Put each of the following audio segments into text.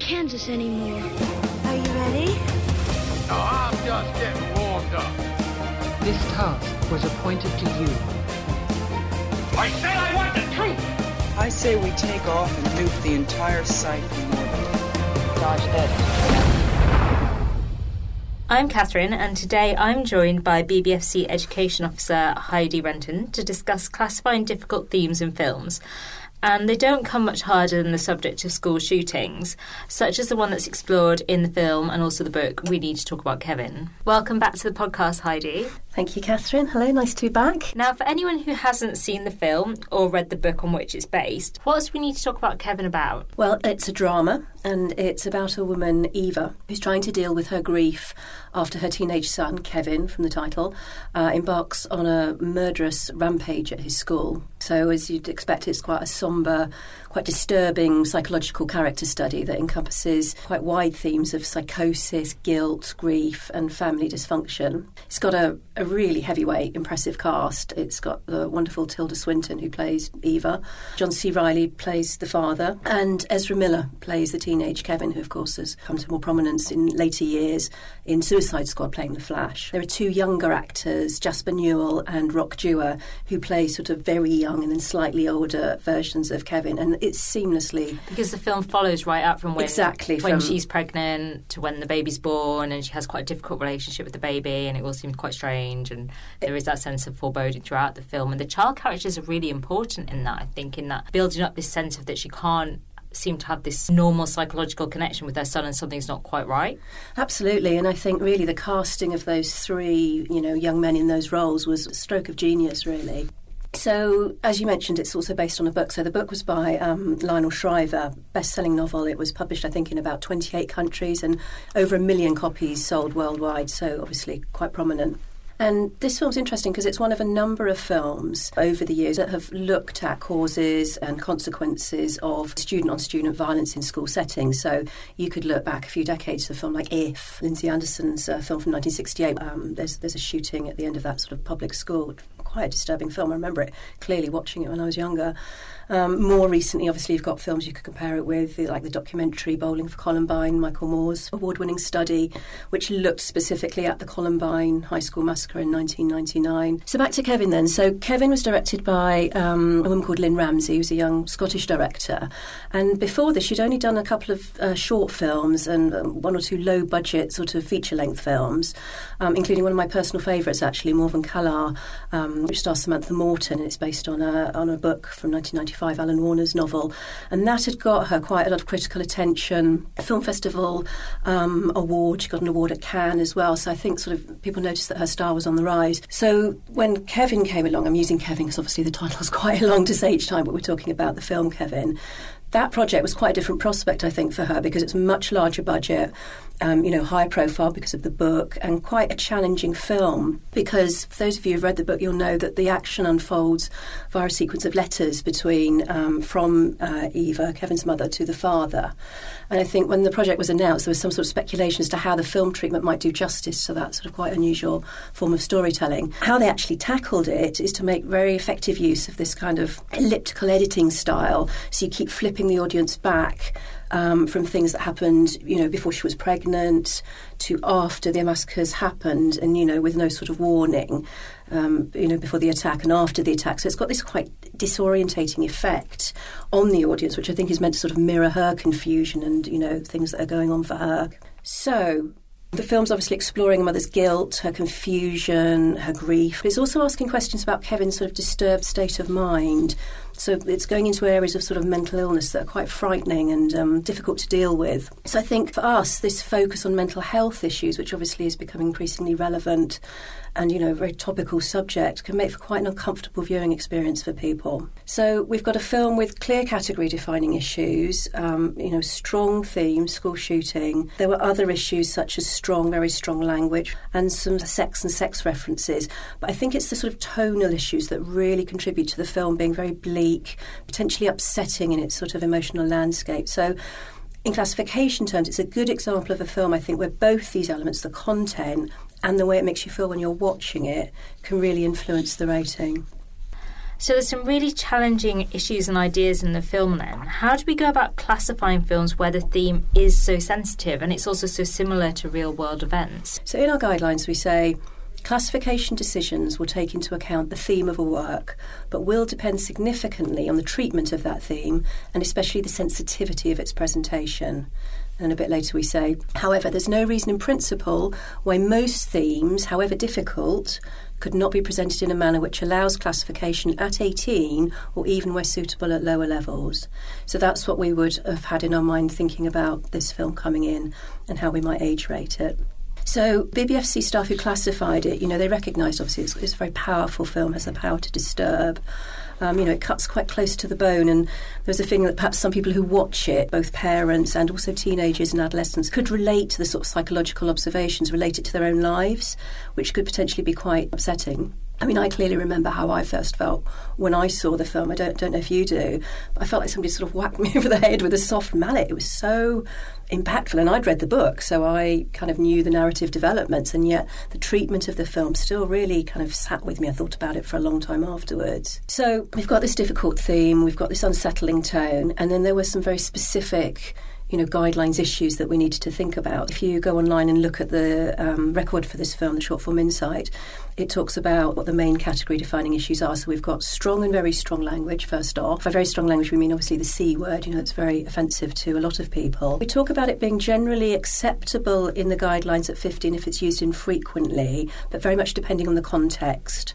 Kansas anymore. Are you ready? No, I'm just getting warmed up. This task was appointed to you. I said I want the truth! I say we take off and nuke the entire site from orbit. Dodge dead. I'm Catherine, and today I'm joined by BBFC Education Officer Heidi Renton to discuss classifying difficult themes in films and they don't come much harder than the subject of school shootings, such as the one that's explored in the film and also the book We Need to Talk About Kevin. Welcome back to the podcast, Heidi. Thank you, Catherine. Hello, nice to be back. Now, for anyone who hasn't seen the film or read the book on which it's based, what does We Need to Talk About Kevin about? Well, it's a drama, and it's about a woman, Eva, who's trying to deal with her grief after her teenage son, Kevin, from the title, uh, embarks on a murderous rampage at his school. So, as you'd expect, it's quite a somber, quite disturbing psychological character study that encompasses quite wide themes of psychosis, guilt, grief, and family dysfunction. It's got a, a really heavyweight, impressive cast. It's got the wonderful Tilda Swinton, who plays Eva, John C. Reilly plays the father, and Ezra Miller plays the teenage Kevin, who, of course, has come to more prominence in later years in Suicide Squad playing The Flash. There are two younger actors, Jasper Newell and Rock Duer, who play sort of very young and then slightly older versions of Kevin, and it's seamlessly because the film follows right up from when exactly when she's pregnant to when the baby's born, and she has quite a difficult relationship with the baby, and it all seems quite strange, and there is that sense of foreboding throughout the film, and the child characters are really important in that. I think in that building up this sense of that she can't seem to have this normal psychological connection with their son and something's not quite right. Absolutely, and I think really the casting of those three, you know, young men in those roles was a stroke of genius really. So, as you mentioned, it's also based on a book. So, the book was by um, Lionel Shriver, best-selling novel. It was published, I think, in about 28 countries and over a million copies sold worldwide. So, obviously, quite prominent. And this film's interesting because it's one of a number of films over the years that have looked at causes and consequences of student on student violence in school settings. So you could look back a few decades to a film like If, Lindsay Anderson's uh, film from 1968. Um, there's, there's a shooting at the end of that sort of public school quite a disturbing film. I remember it clearly watching it when I was younger. Um, more recently, obviously, you've got films you could compare it with, like the documentary Bowling for Columbine, Michael Moore's award winning study, which looked specifically at the Columbine High School Massacre in 1999. So back to Kevin then. So Kevin was directed by um, a woman called Lynne Ramsay, who's a young Scottish director. And before this, she'd only done a couple of uh, short films and um, one or two low budget sort of feature length films, um, including one of my personal favourites, actually, Morvern Callar, um, which stars Samantha Morton. And it's based on a, on a book from 1995 Alan Warner's novel, and that had got her quite a lot of critical attention. Film festival um, award, she got an award at Cannes as well. So I think sort of people noticed that her star was on the rise. So when Kevin came along, I'm using Kevin because obviously the title is quite long to say each time, but we're talking about the film Kevin that project was quite a different prospect, I think, for her because it's much larger budget, um, you know, high profile because of the book, and quite a challenging film. Because for those of you who've read the book, you'll know that the action unfolds via a sequence of letters between um, from uh, Eva, Kevin's mother, to the father. And I think when the project was announced, there was some sort of speculation as to how the film treatment might do justice to that sort of quite unusual form of storytelling. How they actually tackled it is to make very effective use of this kind of elliptical editing style. So you keep flipping the audience back um, from things that happened, you know, before she was pregnant to after the massacres happened, and you know, with no sort of warning, um, you know, before the attack and after the attack. So it's got this quite disorientating effect on the audience, which I think is meant to sort of mirror her confusion and you know things that are going on for her. So the film's obviously exploring a mother's guilt, her confusion, her grief. It's also asking questions about Kevin's sort of disturbed state of mind. So it's going into areas of sort of mental illness that are quite frightening and um, difficult to deal with. So I think for us, this focus on mental health issues, which obviously is becoming increasingly relevant and, you know, very topical subject, can make for quite an uncomfortable viewing experience for people. So we've got a film with clear category defining issues, um, you know, strong themes, school shooting. There were other issues such as strong, very strong language and some sex and sex references. But I think it's the sort of tonal issues that really contribute to the film being very bleak, potentially upsetting in its sort of emotional landscape. So in classification terms, it's a good example of a film, I think, where both these elements, the content and the way it makes you feel when you're watching it, can really influence the rating. So there's some really challenging issues and ideas in the film then. How do we go about classifying films where the theme is so sensitive and it's also so similar to real world events? So in our guidelines, we say classification decisions will take into account the theme of a work, but will depend significantly on the treatment of that theme and especially the sensitivity of its presentation. And a bit later we say, however, there's no reason in principle why most themes, however difficult, could not be presented in a manner which allows classification at 18 or even where suitable at lower levels. So that's what we would have had in our mind thinking about this film coming in and how we might age rate it. So BBFC staff who classified it, you know, they recognised obviously it's, it's, a very powerful film, has the power to disturb. Um, you know, it cuts quite close to the bone, and there's a feeling that perhaps some people who watch it, both parents and also teenagers and adolescents, could relate to the sort of psychological observations, relate it to their own lives, which could potentially be quite upsetting. I mean, I clearly remember how I first felt when I saw the film. I don't, don't know if you do, but I felt like somebody sort of whacked me over the head with a soft mallet. It was so impactful, and I'd read the book, so I kind of knew the narrative developments, and yet the treatment of the film still really kind of sat with me. I thought about it for a long time afterwards. So we've got this difficult theme, we've got this unsettling tone, and then there were some very specific you know, guidelines issues that we needed to think about. If you go online and look at the um, record for this film, the short form Insight, it talks about what the main category defining issues are. So we've got strong and very strong language, first off. By very strong language, we mean obviously the C word, you know, it's very offensive to a lot of people. We talk about it being generally acceptable in the guidelines at 15 if it's used infrequently, but very much depending on the context.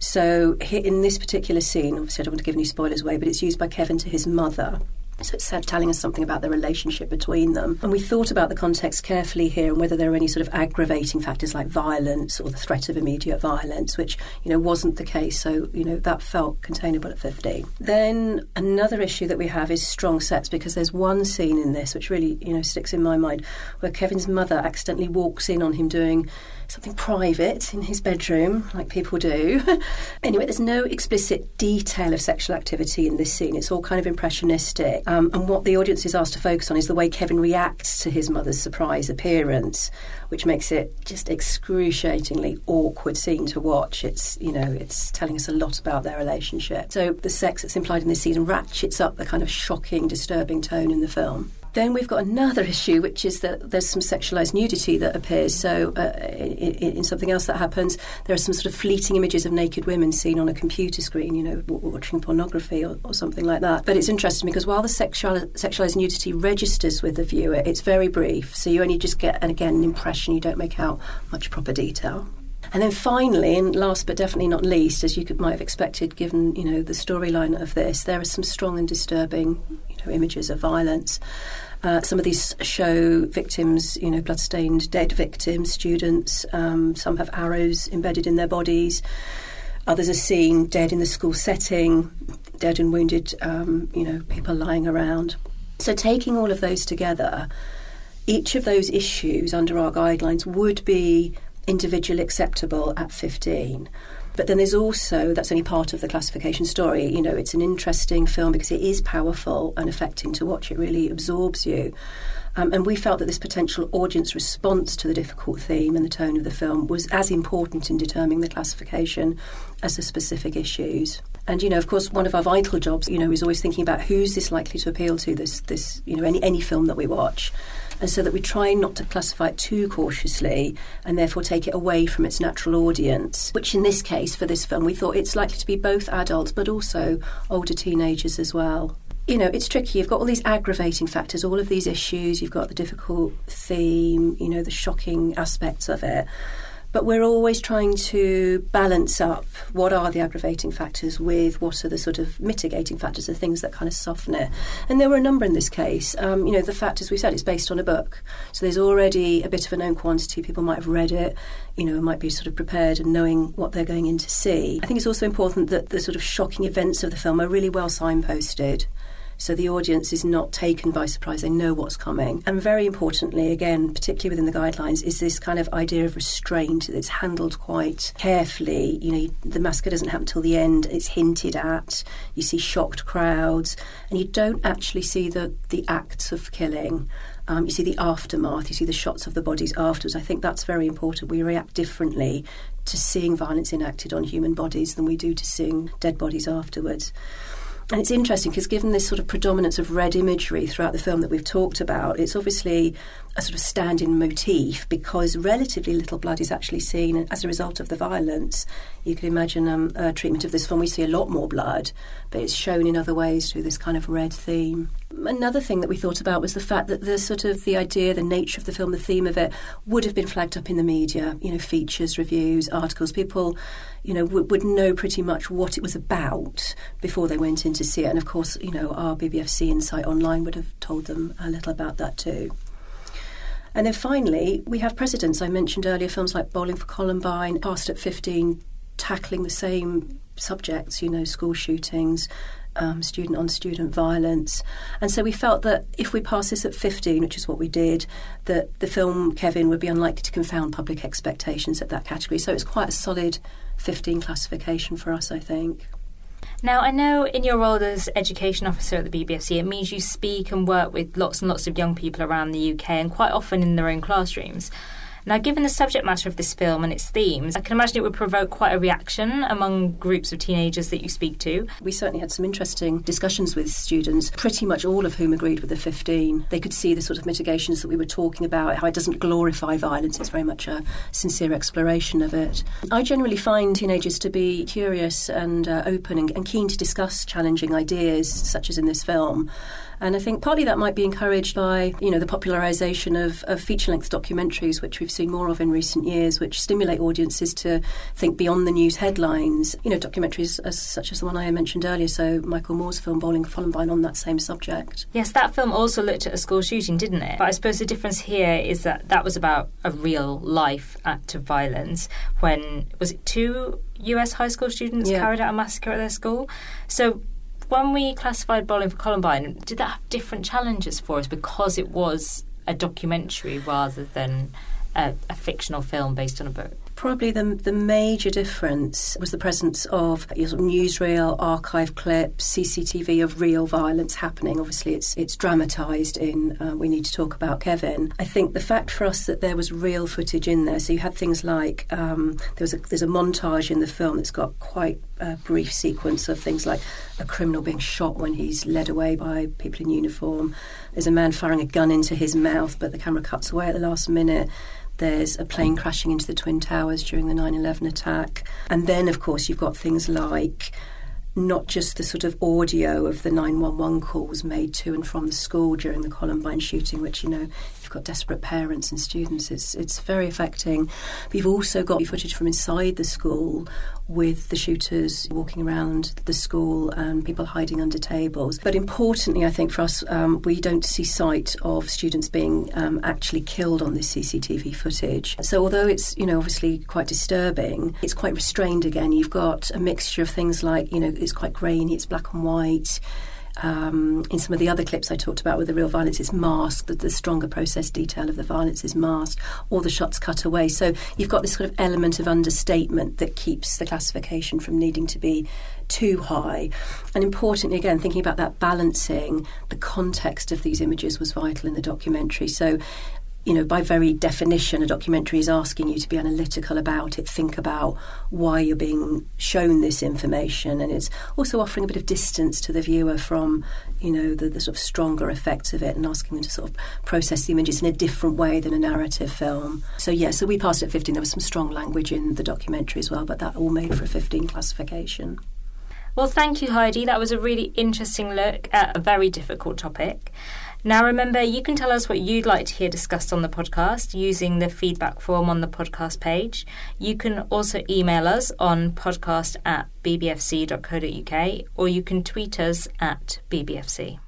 So in this particular scene, obviously I don't want to give any spoilers away, but it's used by Kevin to his mother. So it's telling us something about the relationship between them. And we thought about the context carefully here and whether there are any sort of aggravating factors like violence or the threat of immediate violence, which, you know, wasn't the case. So, you know, that felt containable at 15. Then another issue that we have is strong sets because there's one scene in this which really, you know, sticks in my mind where Kevin's mother accidentally walks in on him doing something private in his bedroom, like people do. anyway, there's no explicit detail of sexual activity in this scene. It's all kind of impressionistic. Um, and what the audience is asked to focus on is the way Kevin reacts to his mother's surprise appearance, which makes it just excruciatingly awkward scene to watch. It's, you know, it's telling us a lot about their relationship. So the sex that's implied in this scene ratchets up the kind of shocking, disturbing tone in the film. Then we've got another issue, which is that there's some sexualized nudity that appears. So, uh, in, in, something else that happens, there are some sort of fleeting images of naked women seen on a computer screen, you know, watching pornography or, or something like that. But it's interesting because while the sexual, sexualized nudity registers with the viewer, it's very brief. So, you only just get, and again, an impression, you don't make out much proper detail. And then finally, and last but definitely not least, as you could, might have expected, given you know the storyline of this, there are some strong and disturbing you know, images of violence. Uh, some of these show victims, you know, bloodstained dead victims, students. Um, some have arrows embedded in their bodies. Others are seen dead in the school setting, dead and wounded, um, you know, people lying around. So taking all of those together, each of those issues under our guidelines would be individually acceptable at 15. But then there's also, that's only part of the classification story, you know, it's an interesting film because it is powerful and affecting to watch. It really absorbs you. Um, and we felt that this potential audience response to the difficult theme and the tone of the film was as important in determining the classification as the specific issues. And you know, of course, one of our vital jobs, you know, is always thinking about who's this likely to appeal to. This, this, you know, any any film that we watch and so that we try not to classify it too cautiously and therefore take it away from its natural audience, which in this case, for this film, we thought it's likely to be both adults but also older teenagers as well you know, it's tricky. You've got all these aggravating factors, all of these issues. You've got the difficult theme, you know, the shocking aspects of it. But we're always trying to balance up what are the aggravating factors with what are the sort of mitigating factors, the things that kind of soften it. And there were a number in this case. Um, you know, the fact, as we said, it's based on a book. So there's already a bit of a known quantity. People might have read it, you know, might be sort of prepared and knowing what they're going in to see. I think it's also important that the sort of shocking events of the film are really well signposted So the audience is not taken by surprise, they know what's coming. And very importantly, again, particularly within the guidelines, is this kind of idea of restraint that's handled quite carefully. You know, the massacre doesn't happen till the end, it's hinted at, you see shocked crowds, and you don't actually see the, the acts of killing. Um, you see the aftermath, you see the shots of the bodies afterwards. I think that's very important. We react differently to seeing violence enacted on human bodies than we do to seeing dead bodies afterwards. And it's interesting because, given this sort of predominance of red imagery throughout the film that we've talked about, it's obviously a sort of stand in motif because relatively little blood is actually seen as a result of the violence. You can imagine um, a treatment of this film, we see a lot more blood, but it's shown in other ways through this kind of red theme. Another thing that we thought about was the fact that the sort of the idea, the nature of the film, the theme of it would have been flagged up in the media, you know, features, reviews, articles. People, you know, would, would know pretty much what it was about before they went in to see it. And of course, you know, our BBFC Insight Online would have told them a little about that too. And then finally, we have precedents. I mentioned earlier films like Bowling for Columbine, Cast at 15, tackling the same subjects, you know, school shootings, um, student on student violence. And so we felt that if we pass this at 15, which is what we did, that the film Kevin would be unlikely to confound public expectations at that category. So it's quite a solid 15 classification for us, I think. Now, I know in your role as education officer at the BBFC, it means you speak and work with lots and lots of young people around the UK and quite often in their own classrooms. Now, given the subject matter of this film and its themes, I can imagine it would provoke quite a reaction among groups of teenagers that you speak to. We certainly had some interesting discussions with students, pretty much all of whom agreed with the 15. They could see the sort of mitigations that we were talking about, how it doesn't glorify violence, it's very much a sincere exploration of it. I generally find teenagers to be curious and uh, open and, and keen to discuss challenging ideas, such as in this film. And I think partly that might be encouraged by, you know, the popularisation of, of feature-length documentaries, which we've seen more of in recent years, which stimulate audiences to think beyond the news headlines. You know, documentaries as, such as the one I mentioned earlier, so Michael Moore's film Bowling Columbine on that same subject. Yes, that film also looked at a school shooting, didn't it? But I suppose the difference here is that that was about a real life act of violence when, was it two US high school students Yeah. carried out a massacre at their school? So when we classified Bowling for Columbine, did that have different challenges for us because it was a documentary rather than a, a fictional film based on a book? Probably the, the major difference was the presence of you know, newsreel, archive clips, CCTV of real violence happening. Obviously, it's it's dramatised in uh, We Need to Talk About Kevin. I think the fact for us that there was real footage in there, so you had things like um, there was a, there's a montage in the film that's got quite a brief sequence of things like a criminal being shot when he's led away by people in uniform. There's a man firing a gun into his mouth, but the camera cuts away at the last minute. There's a plane crashing into the Twin Towers during the 9 11 attack. And then, of course, you've got things like not just the sort of audio of the 911 calls made to and from the school during the Columbine shooting, which, you know, got desperate parents and students. It's, it's very affecting. You've also got footage from inside the school with the shooters walking around the school and people hiding under tables. But importantly, I think for us, um, we don't see sight of students being um, actually killed on this CCTV footage. So although it's you know obviously quite disturbing, it's quite restrained. Again, you've got a mixture of things like you know it's quite grainy, it's black and white. Um, in some of the other clips I talked about with the real violence, it's masked. The, the stronger process detail of the violence is masked, or the shots cut away. So you've got this sort of element of understatement that keeps the classification from needing to be too high. And importantly, again, thinking about that balancing, the context of these images was vital in the documentary. So you know, by very definition, a documentary is asking you to be analytical about it, think about why you're being shown this information, and it's also offering a bit of distance to the viewer from, you know, the, the sort of stronger effects of it, and asking them to sort of process the images in a different way than a narrative film. So yeah, so we passed at 15. There was some strong language in the documentary as well, but that all made for a 15 classification. Well, thank you, Heidi. That was a really interesting look at a very difficult topic. Now, remember, you can tell us what you'd like to hear discussed on the podcast using the feedback form on the podcast page. You can also email us on podcast at bbfc.co.uk or you can tweet us at bbfc.